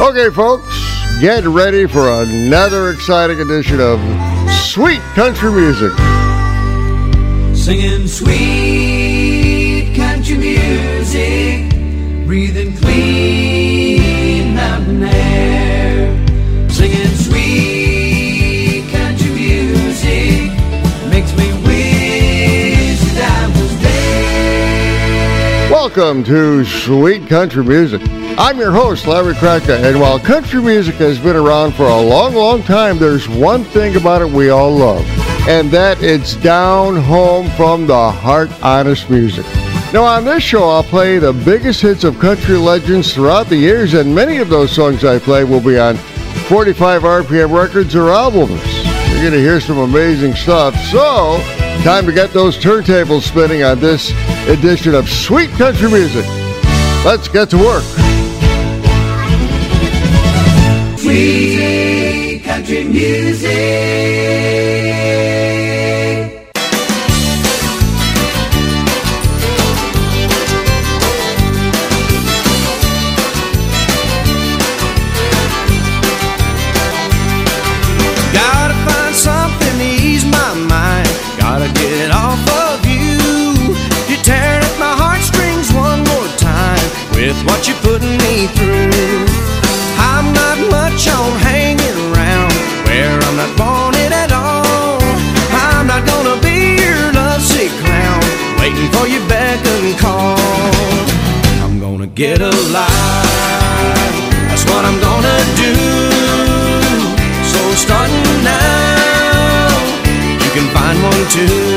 Okay, folks, get ready for another exciting edition of Sweet Country Music. Singing sweet country music, breathing clean mountain air. Singing sweet country music makes me wish that I was there. Welcome to Sweet Country Music. I'm your host, Larry Kratka, and while country music has been around for a long, long time, there's one thing about it we all love, and that it's down home from the heart honest music. Now, on this show, I'll play the biggest hits of country legends throughout the years, and many of those songs I play will be on 45 RPM records or albums. You're going to hear some amazing stuff. So, time to get those turntables spinning on this edition of Sweet Country Music. Let's get to work. Sweet country music. Gotta find something to ease my mind. Gotta get off of you. You're tearing at my heartstrings one more time with what you're putting me through. Get a life. That's what I'm gonna do. So starting now, you can find one too.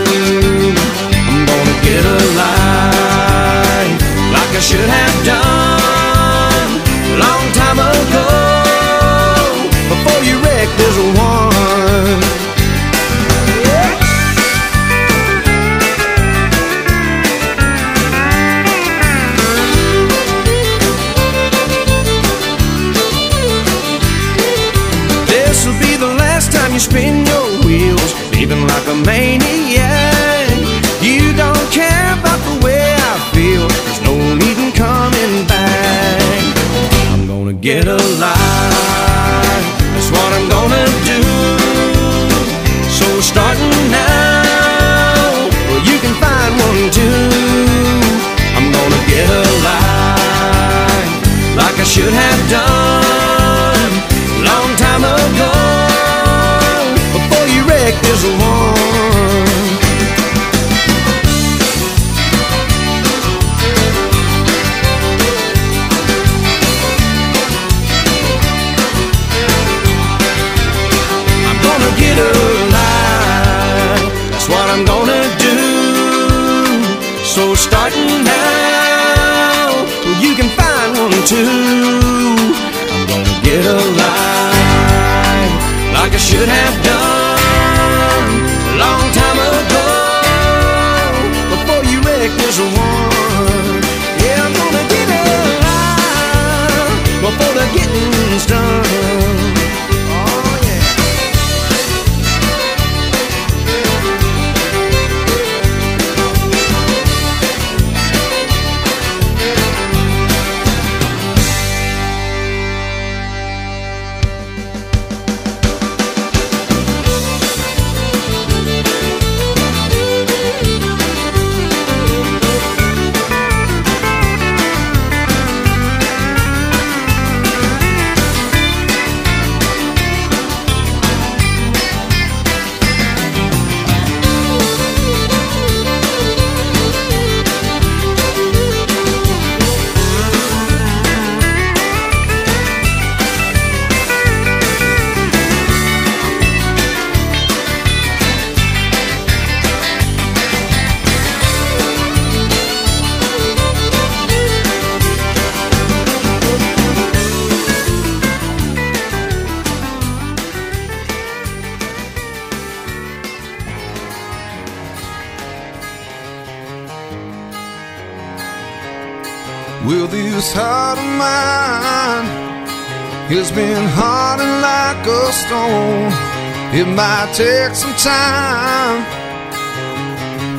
Take some time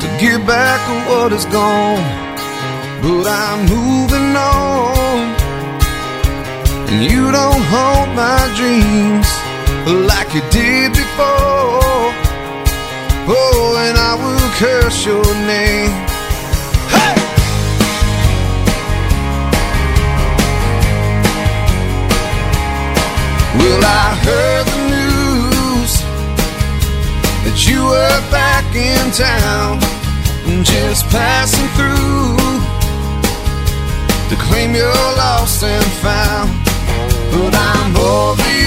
to get back what is gone, but I'm moving on. And you don't haunt my dreams like you did before. Oh, and I will curse your name. Well, I heard that you were back in town, and just passing through to claim you're lost and found. But I'm over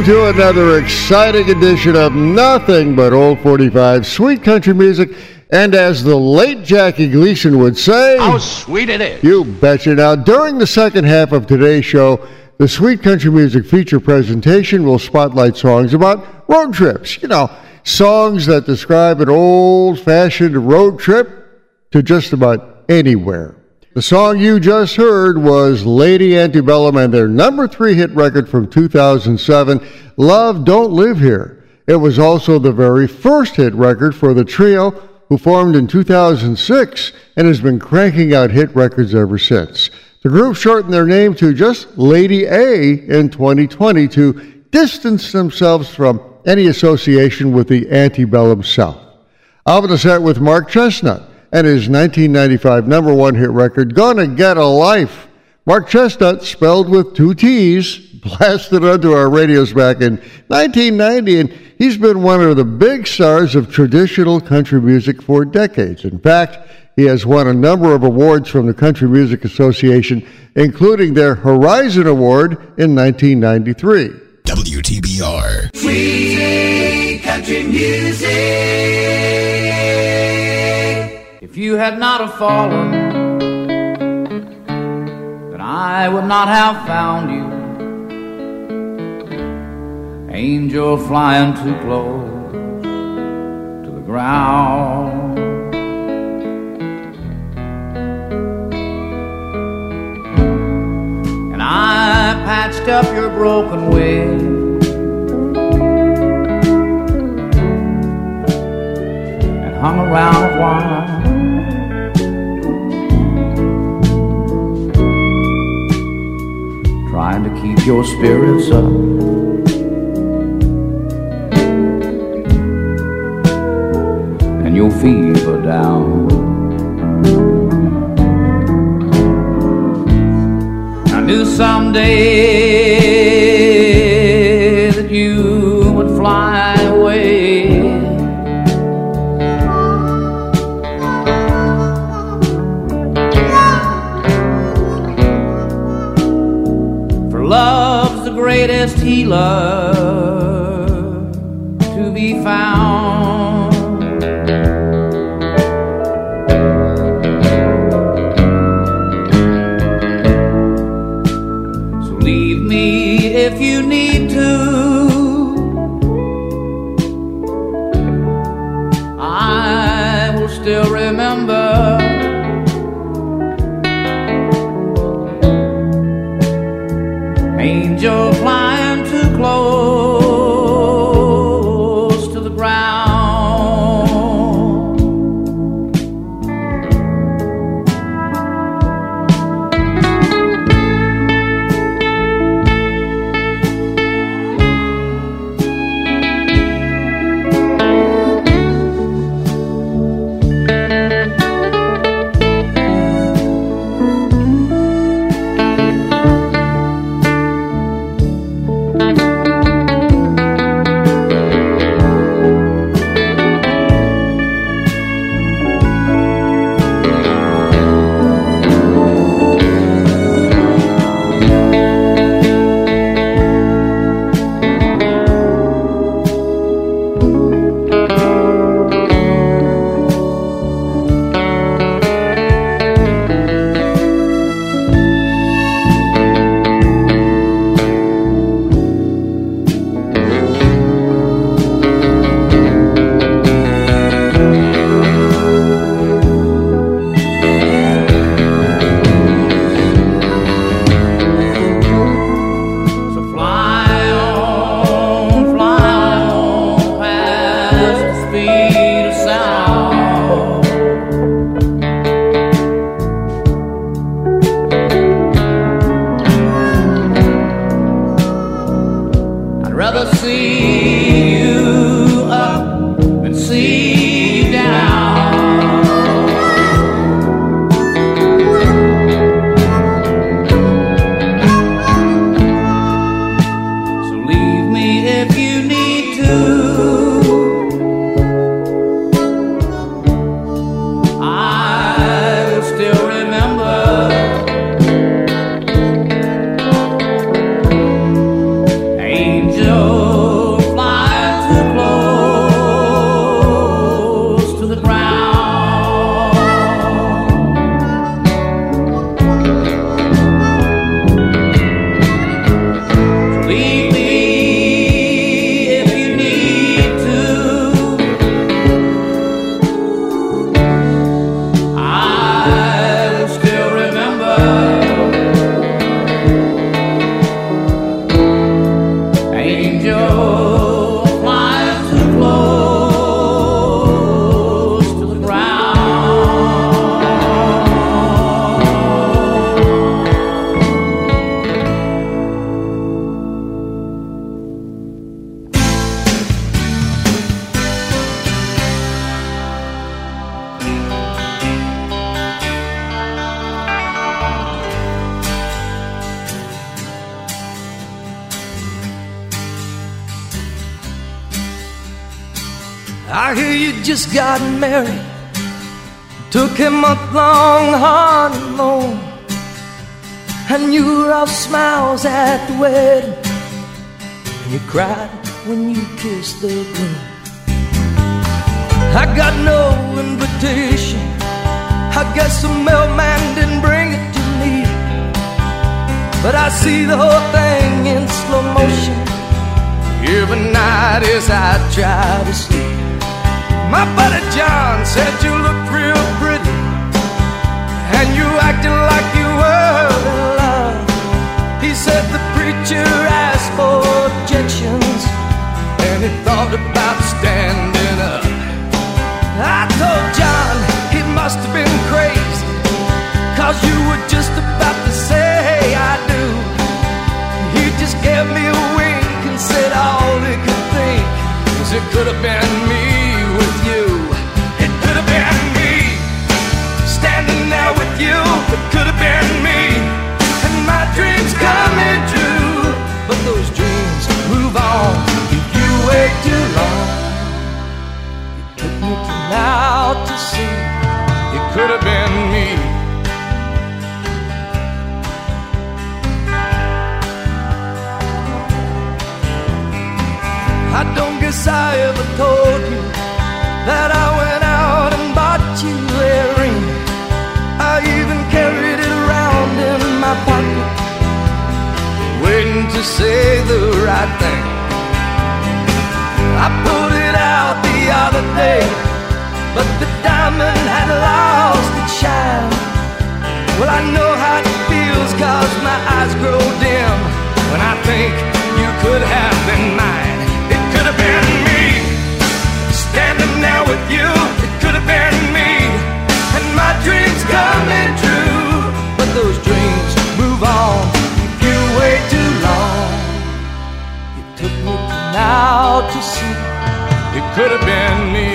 Welcome to another exciting edition of Nothing But Old 45 Sweet Country Music. And as the late Jackie Gleason would say, How sweet it is. you betcha. Now, during the second half of today's show, the Sweet Country Music feature presentation will spotlight songs about road trips. You know, songs that describe an old fashioned road trip to just about anywhere. The song you just heard was Lady Antebellum and their number three hit record from 2007, Love Don't Live Here. It was also the very first hit record for the trio who formed in 2006 and has been cranking out hit records ever since. The group shortened their name to just Lady A in 2020 to distance themselves from any association with the antebellum South. I'll to start with Mark Chesnutt and his 1995 number one hit record, Gonna Get a Life. Mark Chesnutt, spelled with two T's, blasted onto our radios back in 1990, and he's been one of the big stars of traditional country music for decades. In fact, he has won a number of awards from the Country Music Association, including their Horizon Award in 1993. WTBR. Sweet country music. If you had not have fallen, then I would not have found you. Angel flying too close to the ground. And I patched up your broken wing and hung around a while. Trying to keep your spirits up. And your fever down. I knew someday that you greatest healer to be found. So leave me if you need to. Smiles at the wedding. And you cried when you kissed the groom. I got no invitation. I guess the mailman didn't bring it to me. But I see the whole thing in slow motion. Every night as I try to sleep. My buddy John said you looked thought about standing up. I told John he must have been crazy, cause you were just about to say hey, I do. He just gave me a wink and said all he could think was it could have been too long. You took me too out to see it could have been me. I don't guess I ever told you that I went out and bought you a ring. I even carried it around in my pocket, waiting to say the right thing. I pulled it out the other day, but the diamond had lost its shine. Well, I know how it feels, cause my eyes grow dim when I think you could have been mine. It could have been me, standing there with you. It could have been me, and my dreams coming true. Now to see it could have been me.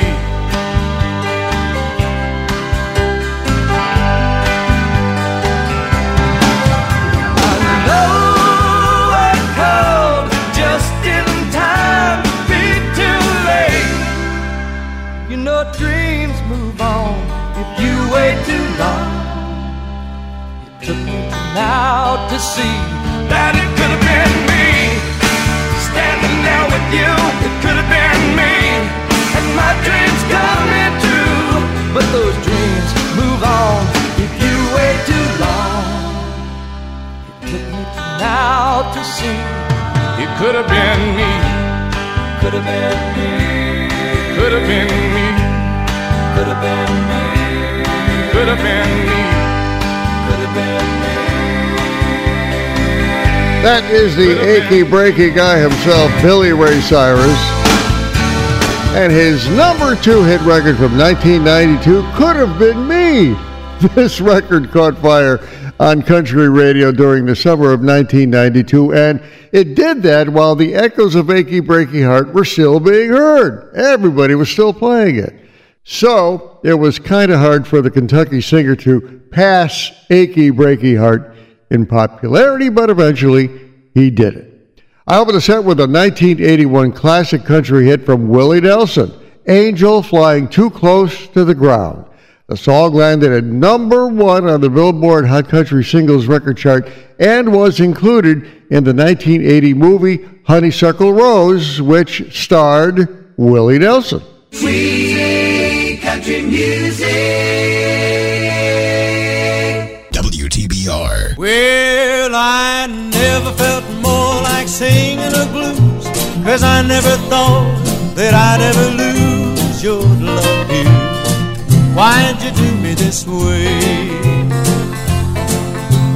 I know I called just in time, be too late. You know dreams move on if you wait too long. It took me to now to see you. It could have been me, and my dreams coming true. But those dreams move on if you wait too long. It took me now to see it could have been me. Could have been me. Could have been me. Could have been me. Could have been me. Could have been me. That is the achy breaky guy himself, Billy Ray Cyrus. And his number two hit record from 1992 could have been me. This record caught fire on country radio during the summer of 1992, and it did that while the echoes of Achy Breaky Heart were still being heard. Everybody was still playing it. So it was kind of hard for the Kentucky singer to pass Achy Breaky Heart in popularity, but eventually he did it. I opened the set with a 1981 classic country hit from Willie Nelson, Angel Flying Too Close to the Ground. The song landed at number one on the Billboard Hot Country Singles record chart and was included in the 1980 movie Honeysuckle Rose, which starred Willie Nelson. Sweet country music. Well, I never felt more like singing the blues, cause I never thought that I'd ever lose your love here. Why'd you do me this way?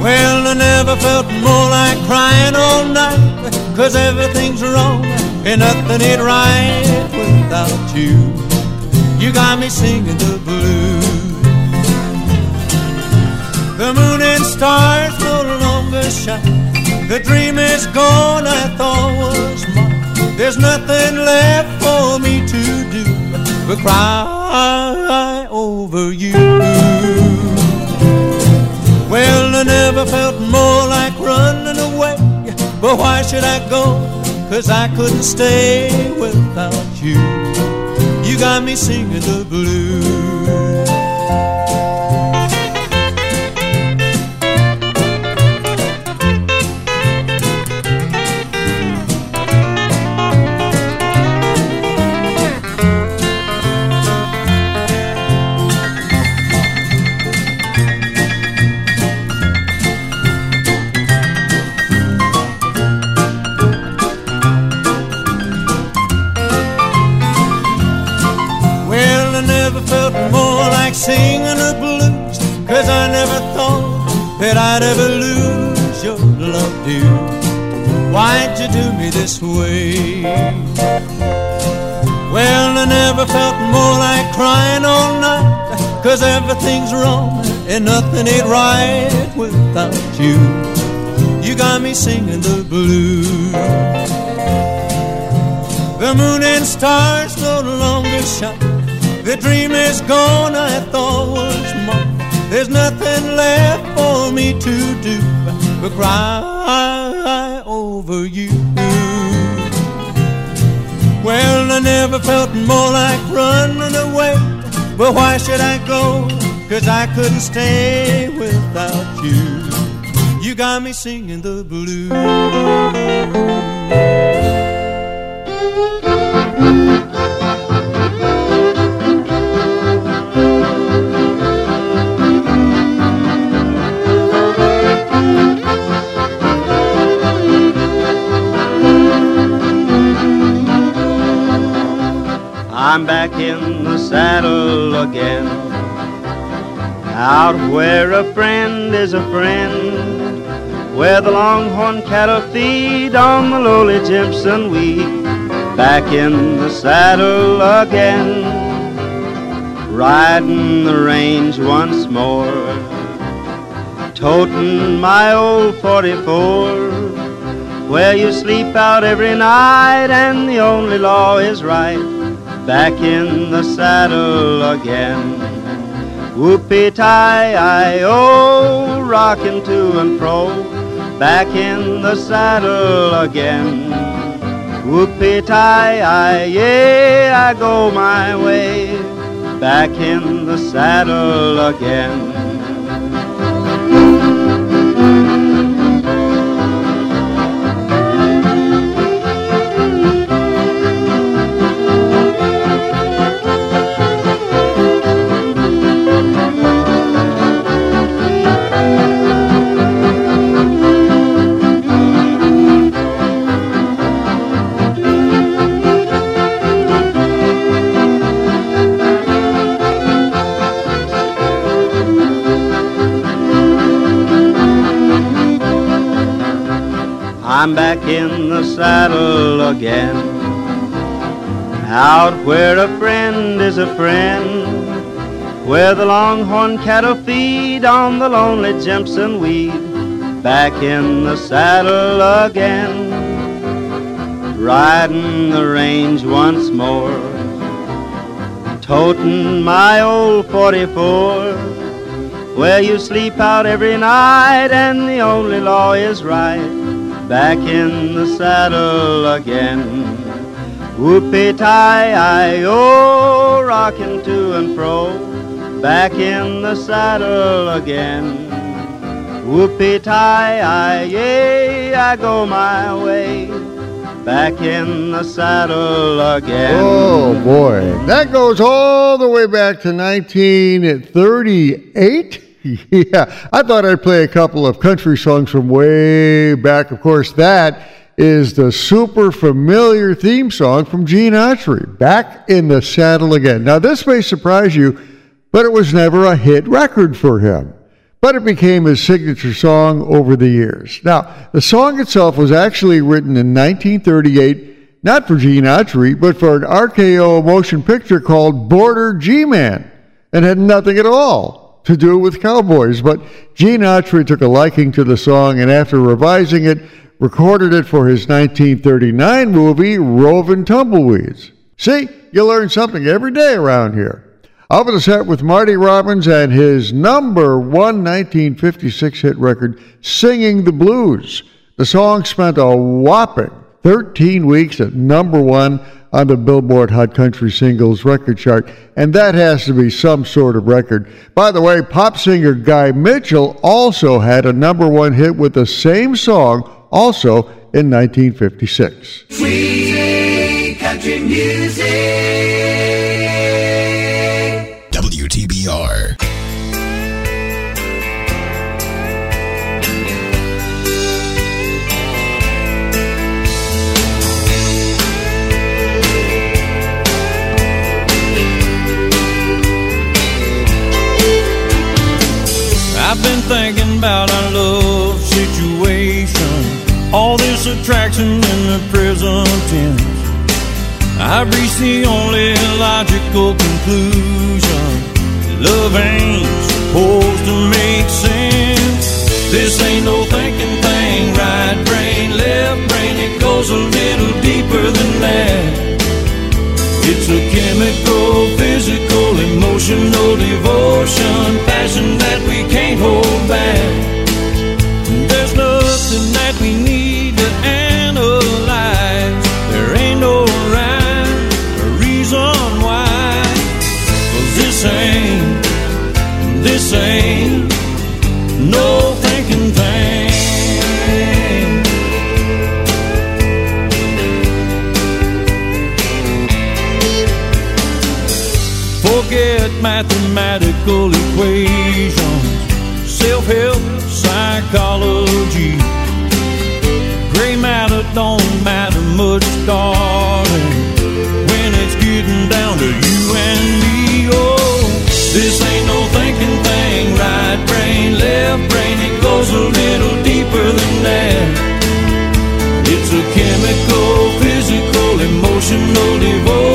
Well, I never felt more like crying all night, cause everything's wrong and nothing ain't right without you. You got me singing the blues. The moon and stars The dream is gone, I thought was mine. There's nothing left for me to do but cry over you. Well, I never felt more like running away. But why should I go? Cause I couldn't stay without you. You got me singing the blues. Thought that I'd ever lose your love, dear. Why'd you do me this way? Well, I never felt more like crying all night. Cause everything's wrong and nothing ain't right without you. You got me singing the blues. The moon and stars no longer shine. The dream is gone, to do but cry over you. Well, I never felt more like running away. But why should I go? Cause I couldn't stay without you. You got me singing the blues. I'm back in the saddle again. Out where a friend is a friend, where the longhorn cattle feed on the lowly Jimson weed. Back in the saddle again, riding the range once more, toting my old 44 where you sleep out every night and the only law is right. Back in the saddle again. Whoopie tie I oh, rocking to and fro. Back in the saddle again. Whoopie tie I yeah, I go my way. Back in the saddle again. Saddle again. Out where a friend is a friend, where the longhorn cattle feed on the lonely Jimson weed. Back in the saddle again, riding the range once more, toting my old 44 where you sleep out every night and the only law is right back in the saddle again. Whoopie tie I oh, rocking to and fro, back in the saddle again. Whoopie tie I yay, I go my way, back in the saddle again. Oh boy, that goes all the way back to 1938. Yeah, I thought I'd play a couple of country songs from way back. Of course, that is the super familiar theme song from Gene Autry, Back in the Saddle Again. Now, this may surprise you, but it was never a hit record for him. But it became his signature song over the years. Now, the song itself was actually written in 1938, not for Gene Autry, but for an RKO motion picture called Border G-Man, and had nothing at all to do with cowboys. But Gene Autry took a liking to the song and after revising it, recorded it for his 1939 movie, Rovin' Tumbleweeds. See, you learn something every day around here. I'll be set with Marty Robbins and his number one 1956 hit record, Singing the Blues. The song spent a whopping 13 weeks at number one on the Billboard Hot Country Singles record chart, and that has to be some sort of record. By the way, pop singer Guy Mitchell also had a number one hit with the same song, also in 1956. Free country music. All this attraction in the present tense. I've reached the only logical conclusion love ain't supposed to make sense. This ain't no thinking thing, right brain, left brain, it goes a little deeper than that. It's a chemical, physical, emotional devotion, passion that we can't hold back. Get mathematical equations, self help psychology. Gray matter don't matter much, darling, when it's getting down to you and me. Oh, this ain't no thinking thing, right brain, left brain, it goes a little deeper than that. It's a chemical, physical, emotional divorce.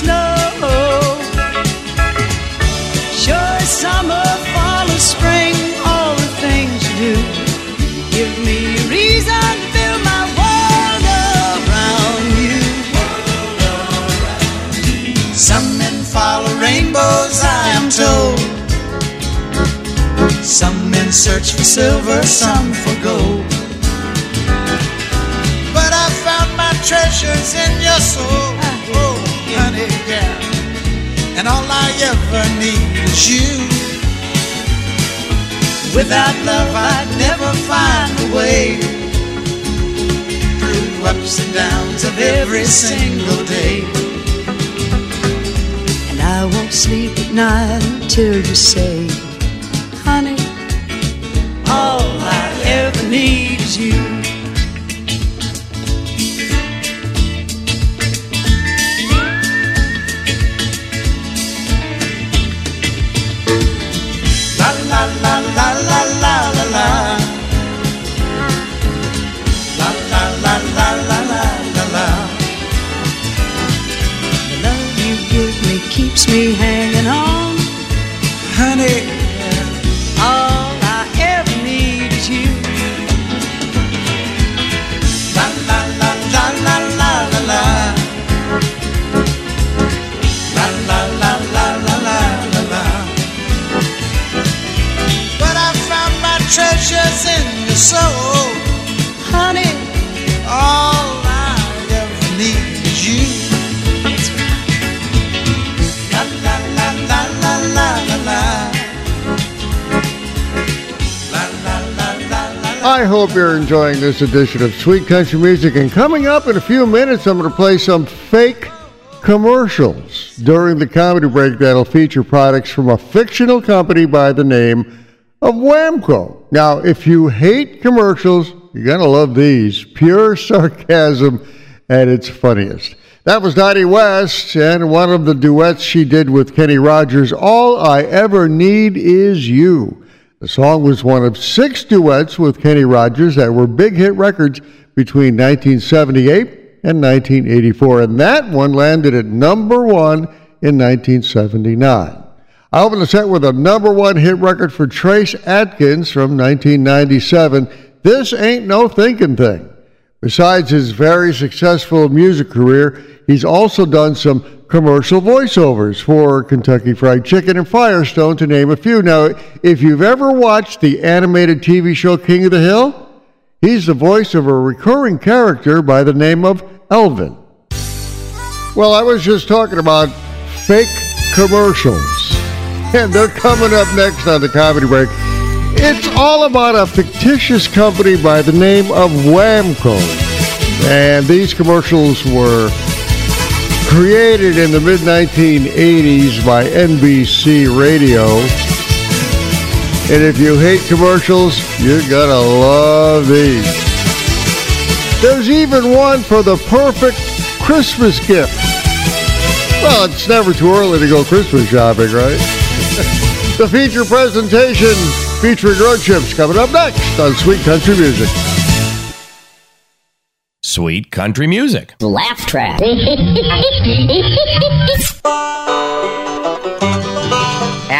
Snow. Sure, summer, fall, or spring, all the things you do give me a reason to build my world around you. Some men follow rainbows, I am told. Some men search for silver, some for gold. But I found my treasures in your soul, ah, oh, honey, yeah. And all I ever need is you. Without love, I'd never find a way through ups and downs of every single day. And I won't sleep at night until you say, honey, all I ever need la la la. La la la la la la. The love you give me keeps me hanging on. Honey, in your soul. Honey, All I ever need is you. La la la. La la la la la. I hope you're enjoying this edition of Sweet Country Music. And coming up in a few minutes, I'm going to play some fake commercials during the comedy break that'll feature products from a fictional company by the name of Whamco. Now, if you hate commercials, you're going to love these. Pure sarcasm at its funniest. That was Dottie West and one of the duets she did with Kenny Rogers, All I Ever Need Is You. The song was one of six duets with Kenny Rogers that were big hit records between 1978 and 1984, and that one landed at number one in 1979. I open the set with a number one hit record for Trace Atkins from 1997. This ain't no thinking thing. Besides his very successful music career, he's also done some commercial voiceovers for Kentucky Fried Chicken and Firestone, to name a few. Now, if you've ever watched the animated TV show King of the Hill, he's the voice of a recurring character by the name of Elvin. Well, I was just talking about fake commercials, and they're coming up next on the comedy break. It's all about a fictitious company by the name of Whamco. And these commercials were created in the mid 1980s by NBC Radio. And if you hate commercials, you're going to love these. There's even one for the perfect Christmas gift. Well, it's never too early to go Christmas shopping, right? The feature presentation featuring road trips coming up next on Sweet Country Music. Sweet country music. Laugh track.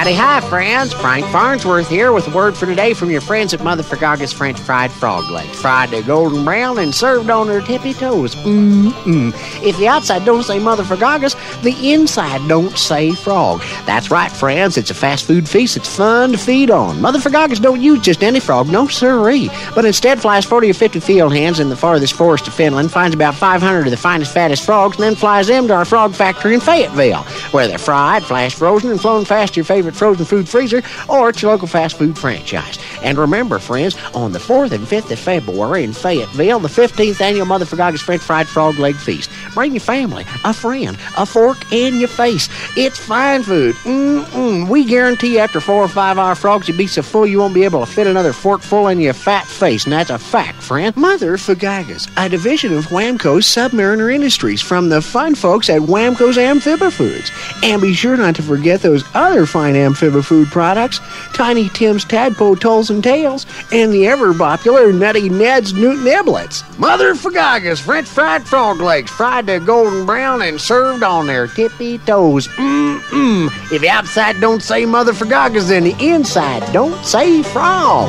Howdy, hi, friends. Frank Farnsworth here with a word for today from your friends at Mother Forgaga's French Fried Frog Legs. Fried to golden brown and served on their tippy toes. Mmm. If the outside don't say Mother Forgaga's, the inside don't say frog. That's right, friends. It's a fast food feast. It's fun to feed on. Mother Forgaga's don't use just any frog, no siree, but instead flies 40 or 50 field hands in the farthest forest of Finland, finds about 500 of the finest, fattest frogs, and then flies them to our frog factory in Fayetteville, where they're fried, flash frozen, and flown fast to your favorite frozen food freezer or at your local fast food franchise. And remember, friends, on the 4th and 5th of February in Fayetteville, the 15th annual Mother Forgaga's French Fried Frog Leg Feast. Bring your family, a friend, a fork, and your face. It's fine food. Mm-mm. We guarantee after four or five hour frogs, you'll be so full you won't be able to fit another fork full in your fat face. And that's a fact, friend. Mother Forgaga's, a division of Whamco's Submariner Industries from the fun folks at Whamco's Amphibifoods. And be sure not to forget those other fine amphibifood products Tiny Tim's Tadpole Tolls and Tails, and the ever popular Nutty Ned's Newt Niblets. Mother Forgaga's French fried frog legs, fried to golden brown and served on their tippy toes. Mmm. If the outside don't say Mother Forgaga's, then the inside don't say frog.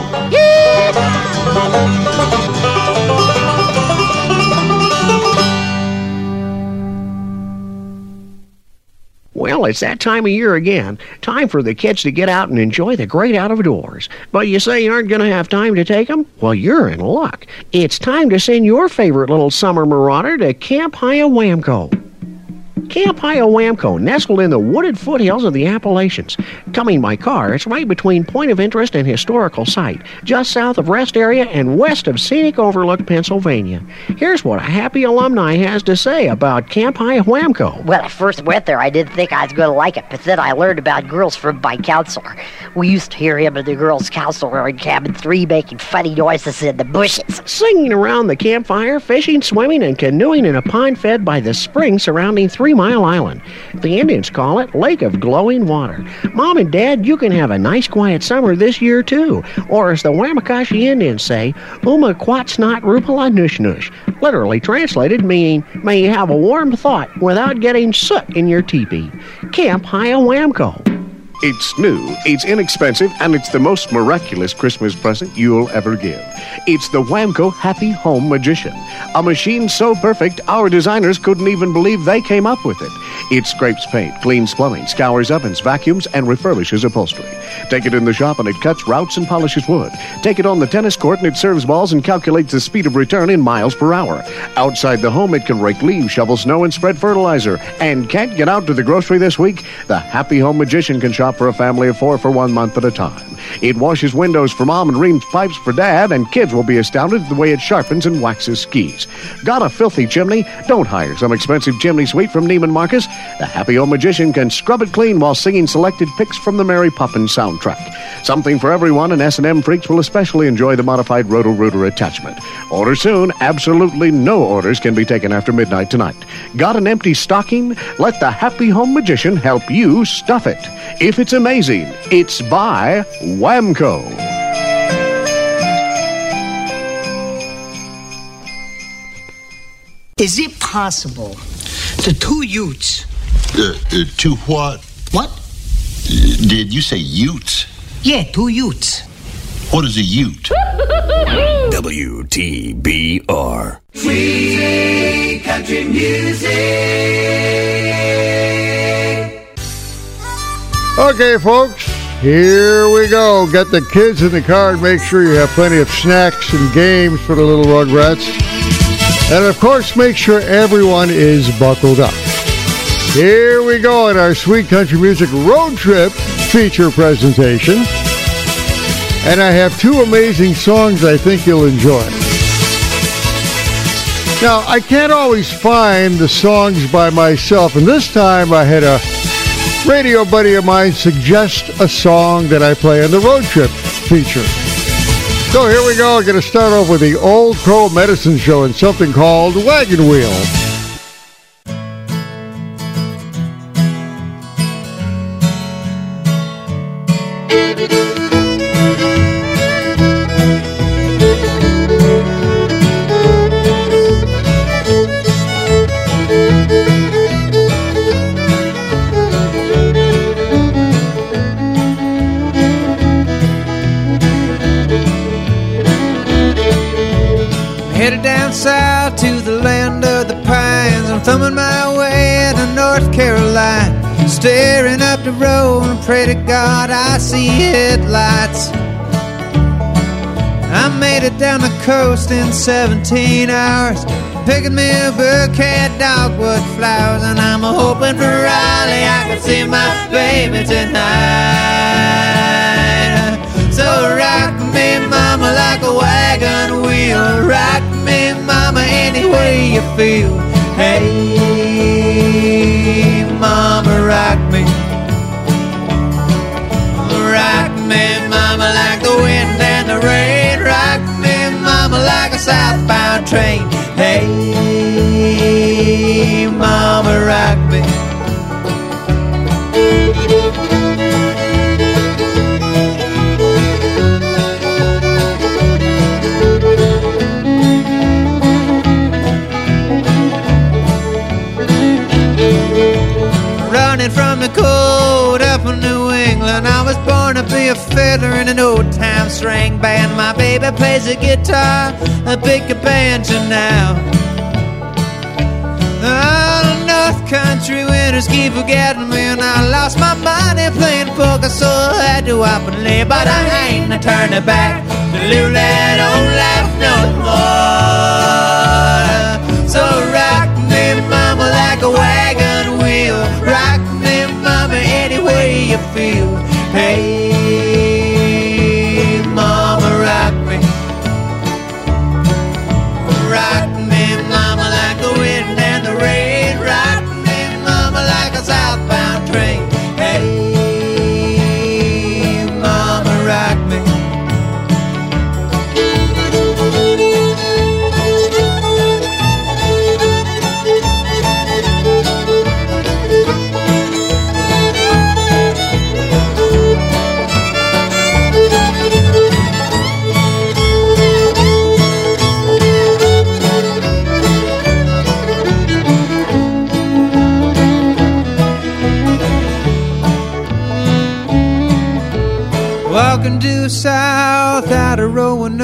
Well, it's that time of year again. Time for the kids to get out and enjoy the great out of doors. But you say you aren't going to have time to take them? Well, you're in luck. It's time to send your favorite little summer marauder to Camp Hiawamco. Camp Hiawamco, nestled in the wooded foothills of the Appalachians. Coming by car, it's right between Point of Interest and Historical Site, just south of Rest Area and west of Scenic Overlook, Pennsylvania. Here's what a happy alumni has to say about Camp Hiawamco. Well, I first went there, I didn't think I was going to like it, but then I learned about girls from my counselor. We used to hear him and the girls' counselor in cabin three making funny noises in the bushes. Singing around the campfire, fishing, swimming, and canoeing in a pond fed by the spring surrounding Three Mile Island. The Indians call it Lake of Glowing Water. Mom and Dad, you can have a nice quiet summer this year too. Or as the Wamakashi Indians say, Uma Quatsnot Rupala Nush Nush. Literally translated meaning, may you have a warm thought without getting soot in your teepee. Camp Hiawamco. It's new, it's inexpensive, and it's the most miraculous Christmas present you'll ever give. It's the Whamco Happy Home Magician. A machine so perfect, our designers couldn't even believe they came up with it. It scrapes paint, cleans plumbing, scours ovens, vacuums, and refurbishes upholstery. Take it in the shop and it cuts routes and polishes wood. Take it on the tennis court and it serves balls and calculates the speed of return in miles per hour. Outside the home, it can rake leaves, shovel snow, and spread fertilizer. And can't get out to the grocery this week? The Happy Home Magician can shop for a family of four for one month at a time. It washes windows for mom and reams pipes for dad, and kids will be astounded at the way it sharpens and waxes skis. Got a filthy chimney? Don't hire some expensive chimney sweep from Neiman Marcus. The Happy Home Magician can scrub it clean while singing selected picks from the Mary Poppins soundtrack. Something for everyone, and S&M freaks will especially enjoy the modified Roto-Rooter attachment. Order soon. Absolutely no orders can be taken after midnight tonight. Got an empty stocking? Let the Happy Home Magician help you stuff it. If it's amazing, it's by Whamco. Is it possible the two Utes? Uh, uh, two what? What? Did you say Utes? Yeah, two Utes. What is a Ute? WTBR. Sweet country music. Okay, folks, here we go. Get the kids in the car and make sure you have plenty of snacks and games for the little Rugrats. And of course, make sure everyone is buckled up. Here we go at our Sweet Country Music Road Trip feature presentation. And I have two amazing songs I think you'll enjoy. Now, I can't always find the songs by myself, and this time I had a radio buddy of mine suggest a song that I play on the road trip feature. So here we go. I'm going to start off with the Old Crow Medicine Show and something called Wagon Wheel. Coast in 17 hours. Picking me a bouquet of dogwood flowers. And I'm hoping for Raleigh I can see my baby tonight. So rock me, mama, like a wagon wheel. Rock me, mama, any way you feel. Hey, southbound train. Hey, mama, rock me. running from the cold up in New England. I was be a fiddler in an old time string band. My baby plays the guitar, I pick a banjo now. The North Country winters keep forgetting me, and I lost my money playing poker, so I had to up and lay. But I ain't a turning back to live that old life no more.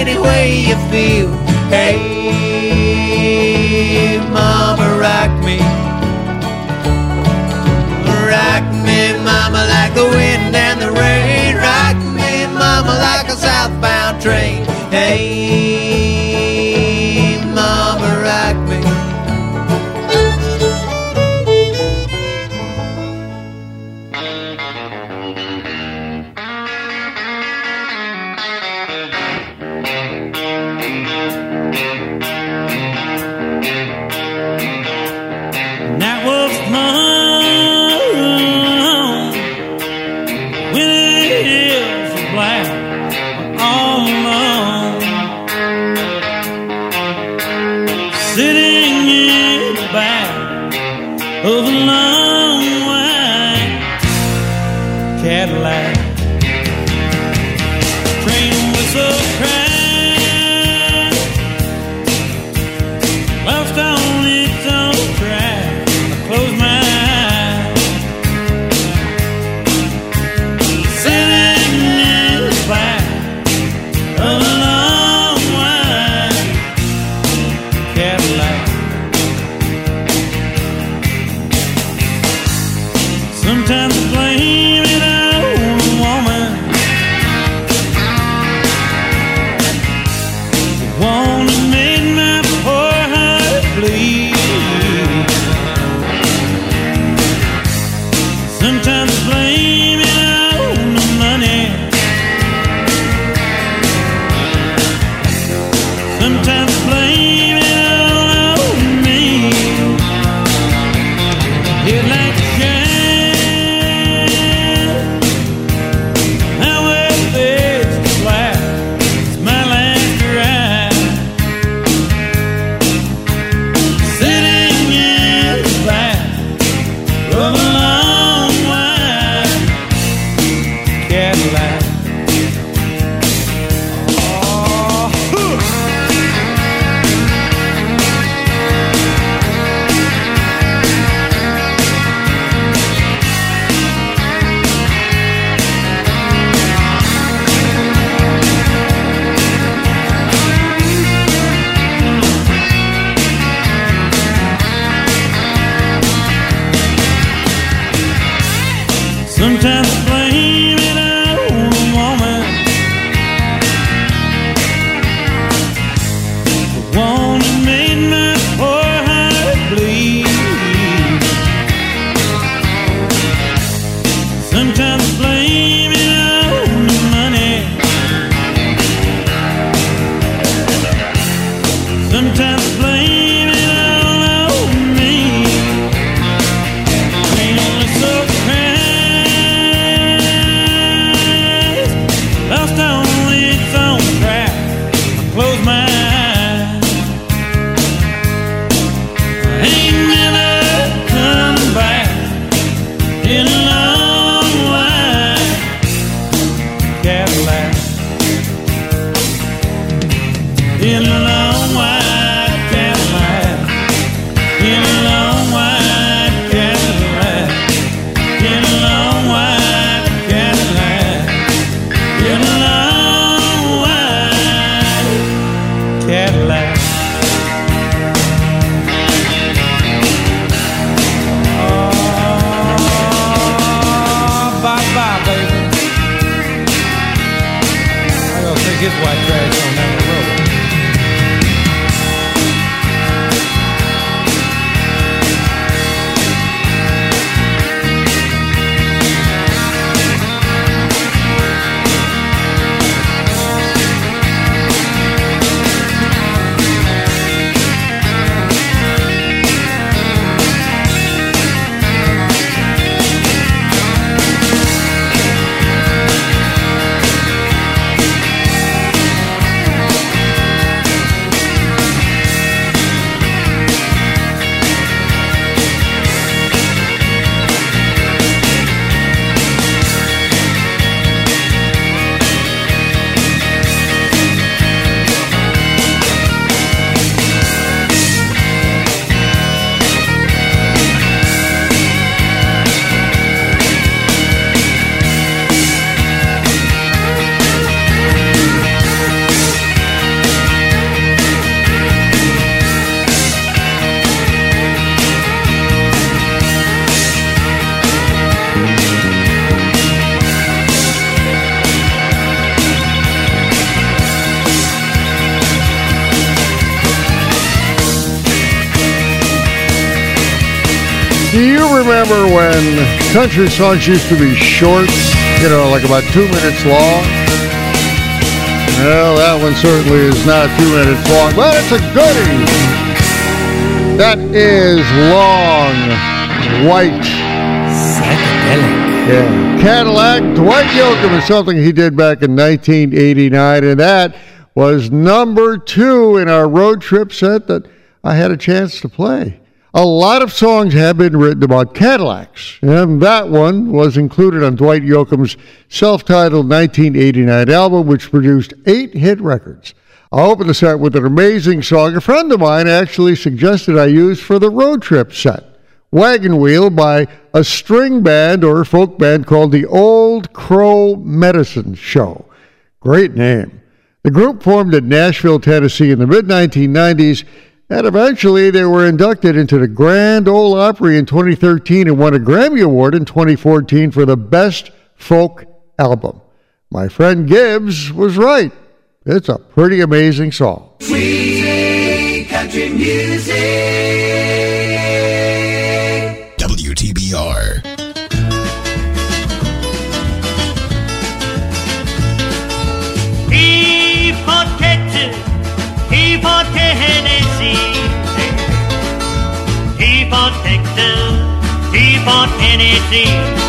Any way you feel. Hey, mama, rock me. Rock me, mama, like the wind and the rain. Rock me, mama, like a southbound train. Hey, remember when country songs used to be short? You know, like about two minutes long? Well, that one certainly is not two minutes long, but it's a goodie. That is long, white. Yeah. Cadillac, Dwight Yoakam is something he did back in 1989, and that was number two in our road trip set that I had a chance to play. A lot of songs have been written about Cadillacs, and that one was included on Dwight Yoakam's self titled 1989 album, which produced eight hit records. I'll open the set with an amazing song a friend of mine actually suggested I use for the road trip set Wagon Wheel by a string band or folk band called the Old Crow Medicine Show. Great name. The group formed in Nashville, Tennessee in the mid 1990s, and eventually they were inducted into the Grand Ole Opry in 2013 and won a Grammy Award in 2014 for the Best Folk Album. My friend Gibbs was right. It's a pretty amazing song. Sweet country music. Tennessee.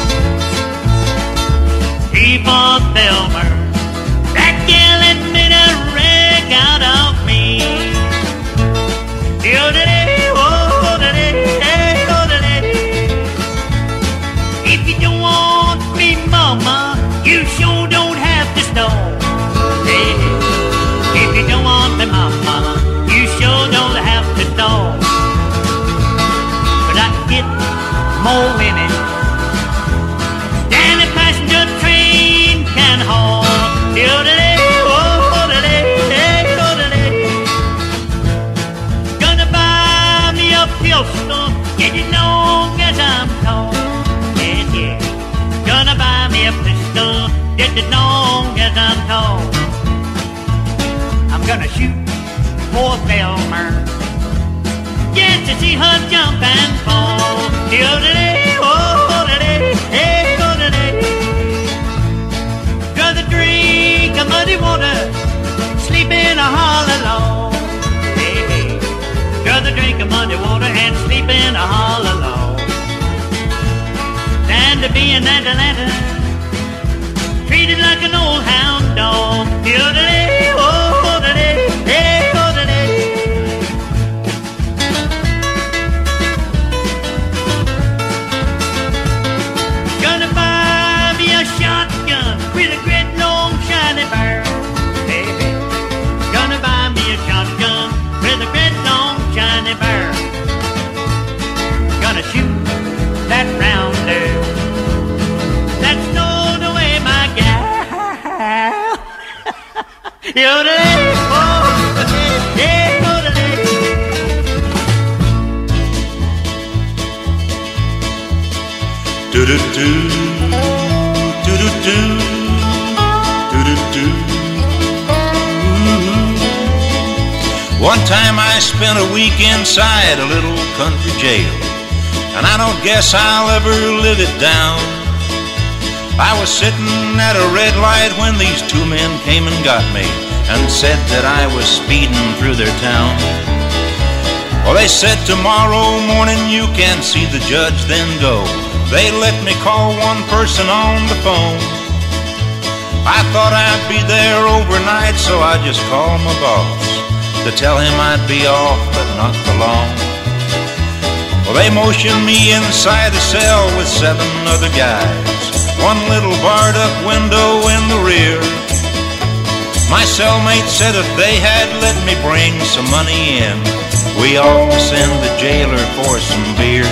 Get as long as I'm tall. I'm gonna shoot poor Thelma just to see her jump and fall. Diddle-dee, oh-dee-dee, hey, oh-dee-dee. Rather drink a muddy water, sleep in a hollow log. Hey, hey. Drink a muddy water and sleep in a hollow log. Than to be in Atlanta, treated like an old hound dog. Diddle-dee, Do do do. One time I spent a week inside a little country jail, and I don't guess I'll ever live it down. I was sitting at a red light when these two men came and got me and said that I was speeding through their town. Well, they said tomorrow morning you can see the judge, then go. They let me call one person on the phone. I thought I'd be there overnight, so I just called my boss to tell him I'd be off, but not for long. Well, they motioned me inside a cell with seven other guys, one little barred up window in the rear. My cellmate said if they had let me bring some money in, we ought to send the jailer for some beer.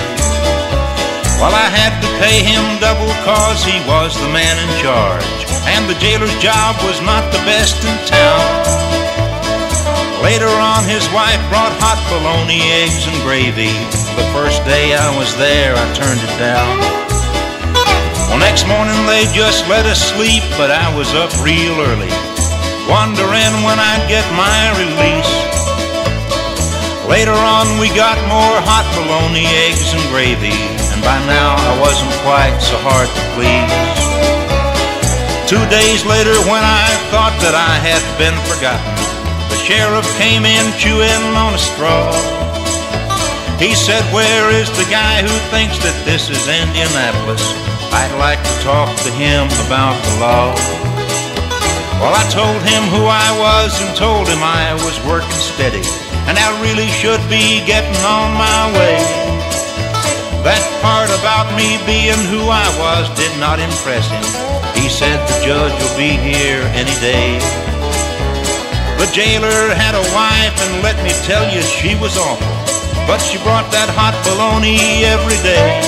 Well, I had to pay him double cause he was the man in charge, and the jailer's job was not the best in town. Later on, his wife brought hot bologna, eggs, and gravy. The first day I was there, I turned it down. Well, next morning they just let us sleep, but I was up real early, wondering when I'd get my release. Later on, we got more hot bologna, eggs, and gravy, and by now I wasn't quite so hard to please. Two days later, when I thought that I had been forgotten, the sheriff came in chewing on a straw. He said, Where is the guy who thinks that this is Indianapolis? I'd like to talk to him about the law. Well, I told him who I was and told him I was working steady and I really should be getting on my way. That part about me being who I was did not impress him. He said the judge will be here any day. The jailer had a wife, and let me tell you, she was awful. But she brought that hot bologna every day.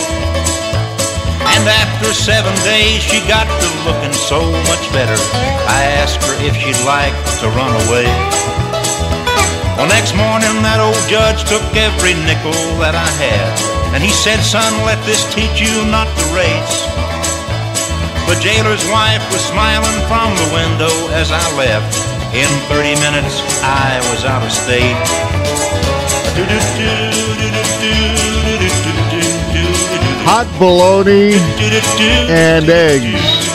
And after seven days, she got to looking so much better. I asked her if she'd like to run away. Well, next morning, that old judge took every nickel that I had. And he said, Son, let this teach you not to race. The jailer's wife was smiling from the window as I left. In 30 minutes, I was out of state. Hot bologna and eggs.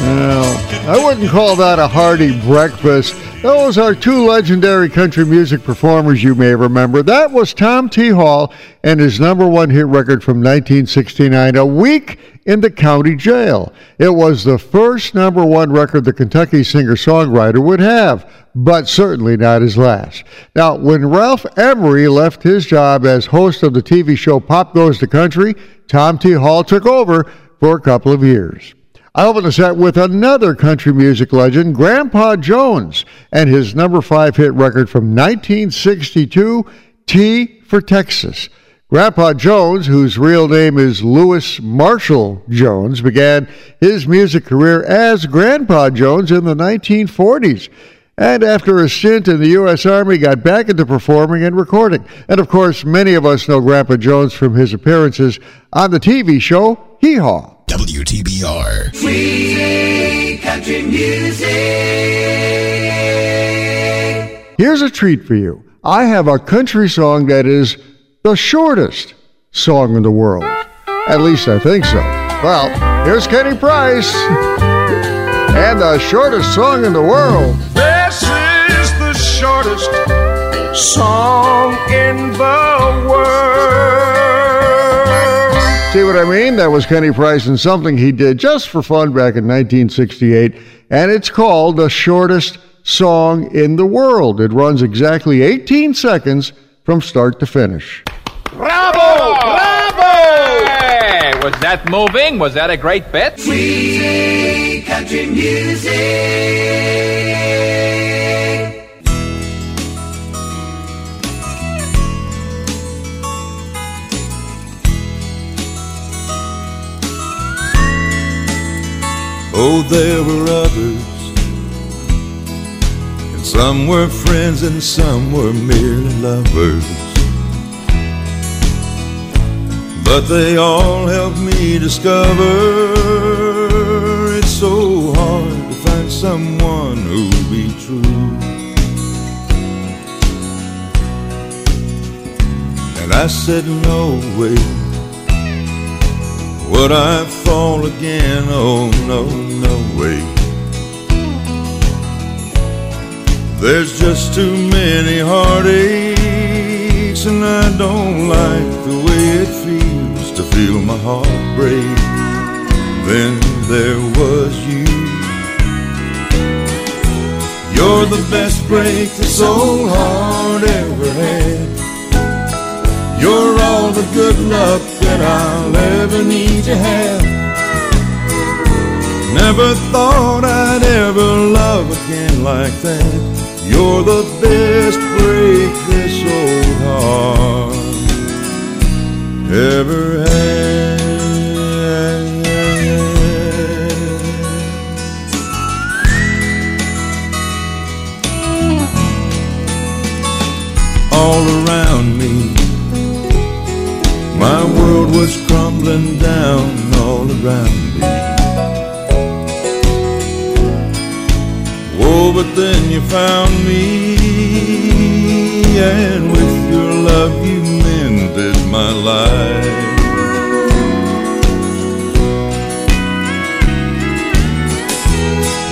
Well, I wouldn't call that a hearty breakfast. Those are two legendary country music performers you may remember. That was Tom T. Hall and his number one hit record from 1969, A Week in the County Jail. It was the first number one record the Kentucky singer songwriter would have, but certainly not his last. Now, when Ralph Emery left his job as host of the TV show Pop Goes the Country, Tom T. Hall took over for a couple of years. I open the set with another country music legend, Grandpa Jones, and his number five hit record from 1962, T for Texas. Grandpa Jones, whose real name is Louis Marshall Jones, began his music career as Grandpa Jones in the 1940s. And after a stint in the U.S. Army, got back into performing and recording. And of course, many of us know Grandpa Jones from his appearances on the TV show Hee Haw. WTBR. Sweet country music. Here's a treat for you. I have a country song that is the shortest song in the world. At least I think so. Well, here's Kenny Price and the shortest song in the world. This is the shortest song in the world. See what I mean? That was Kenny Price and something he did just for fun back in 1968, and it's called the shortest song in the world. It runs exactly 18 seconds from start to finish. Bravo! Bravo! Hey, was that moving? Was that a great bit? Sweet country music. Oh, there were others, and some were friends and some were merely lovers. But they all helped me discover it's so hard to find someone who'll be true. And I said, No way. Would I fall again? Oh, no, no way. There's just too many heartaches, and I don't like the way it feels feel my heart break. Then there was you. You're the best break this old heart ever had. You're all the good luck that I'll ever need to have. Never thought I'd ever love again like that. You're the best break this old heart ever had. All around me my world was crumbling down all around me. Oh, but then you found me, and with your love you my life.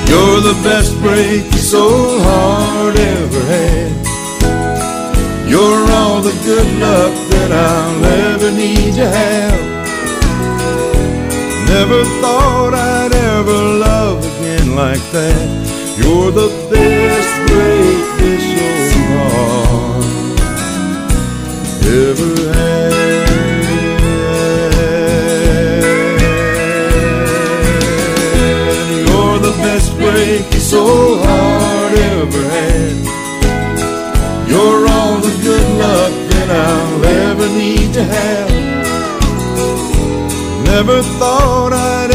You're the best break this old heart ever had. You're all the good luck that I'll ever need to have. Never thought I'd ever love again like that. You're the break this old ever had. You're all the good luck that I'll ever need to have. Never thought I'd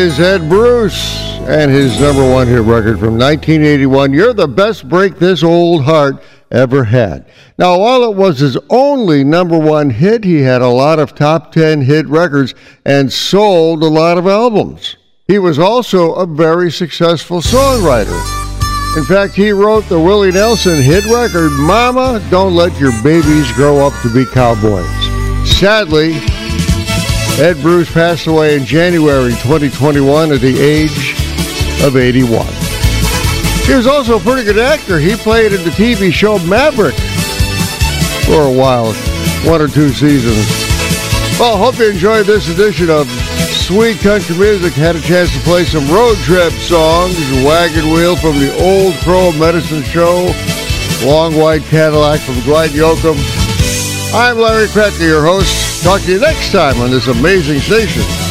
is Ed Bruce and his number one hit record from 1981, You're the Best Break This Old Heart Ever Had. Now, while it was his only number one hit, he had a lot of top 10 hit records and sold a lot of albums. He was also a very successful songwriter. In fact, he wrote the Willie Nelson hit record, Mama, Don't Let Your Babies Grow Up to Be Cowboys. Sadly, Ed Bruce passed away in January 2021 at the age of 81. He was also a pretty good actor. He played in the TV show Maverick for a while, one or two seasons. Well, hope you enjoyed this edition of Sweet Country Music. Had a chance to play some road trip songs, Wagon Wheel from the Old Crow Medicine Show, Long White Cadillac from Dwight Yoakam. I'm Larry Kratka, your host. Talk to you next time on this amazing station.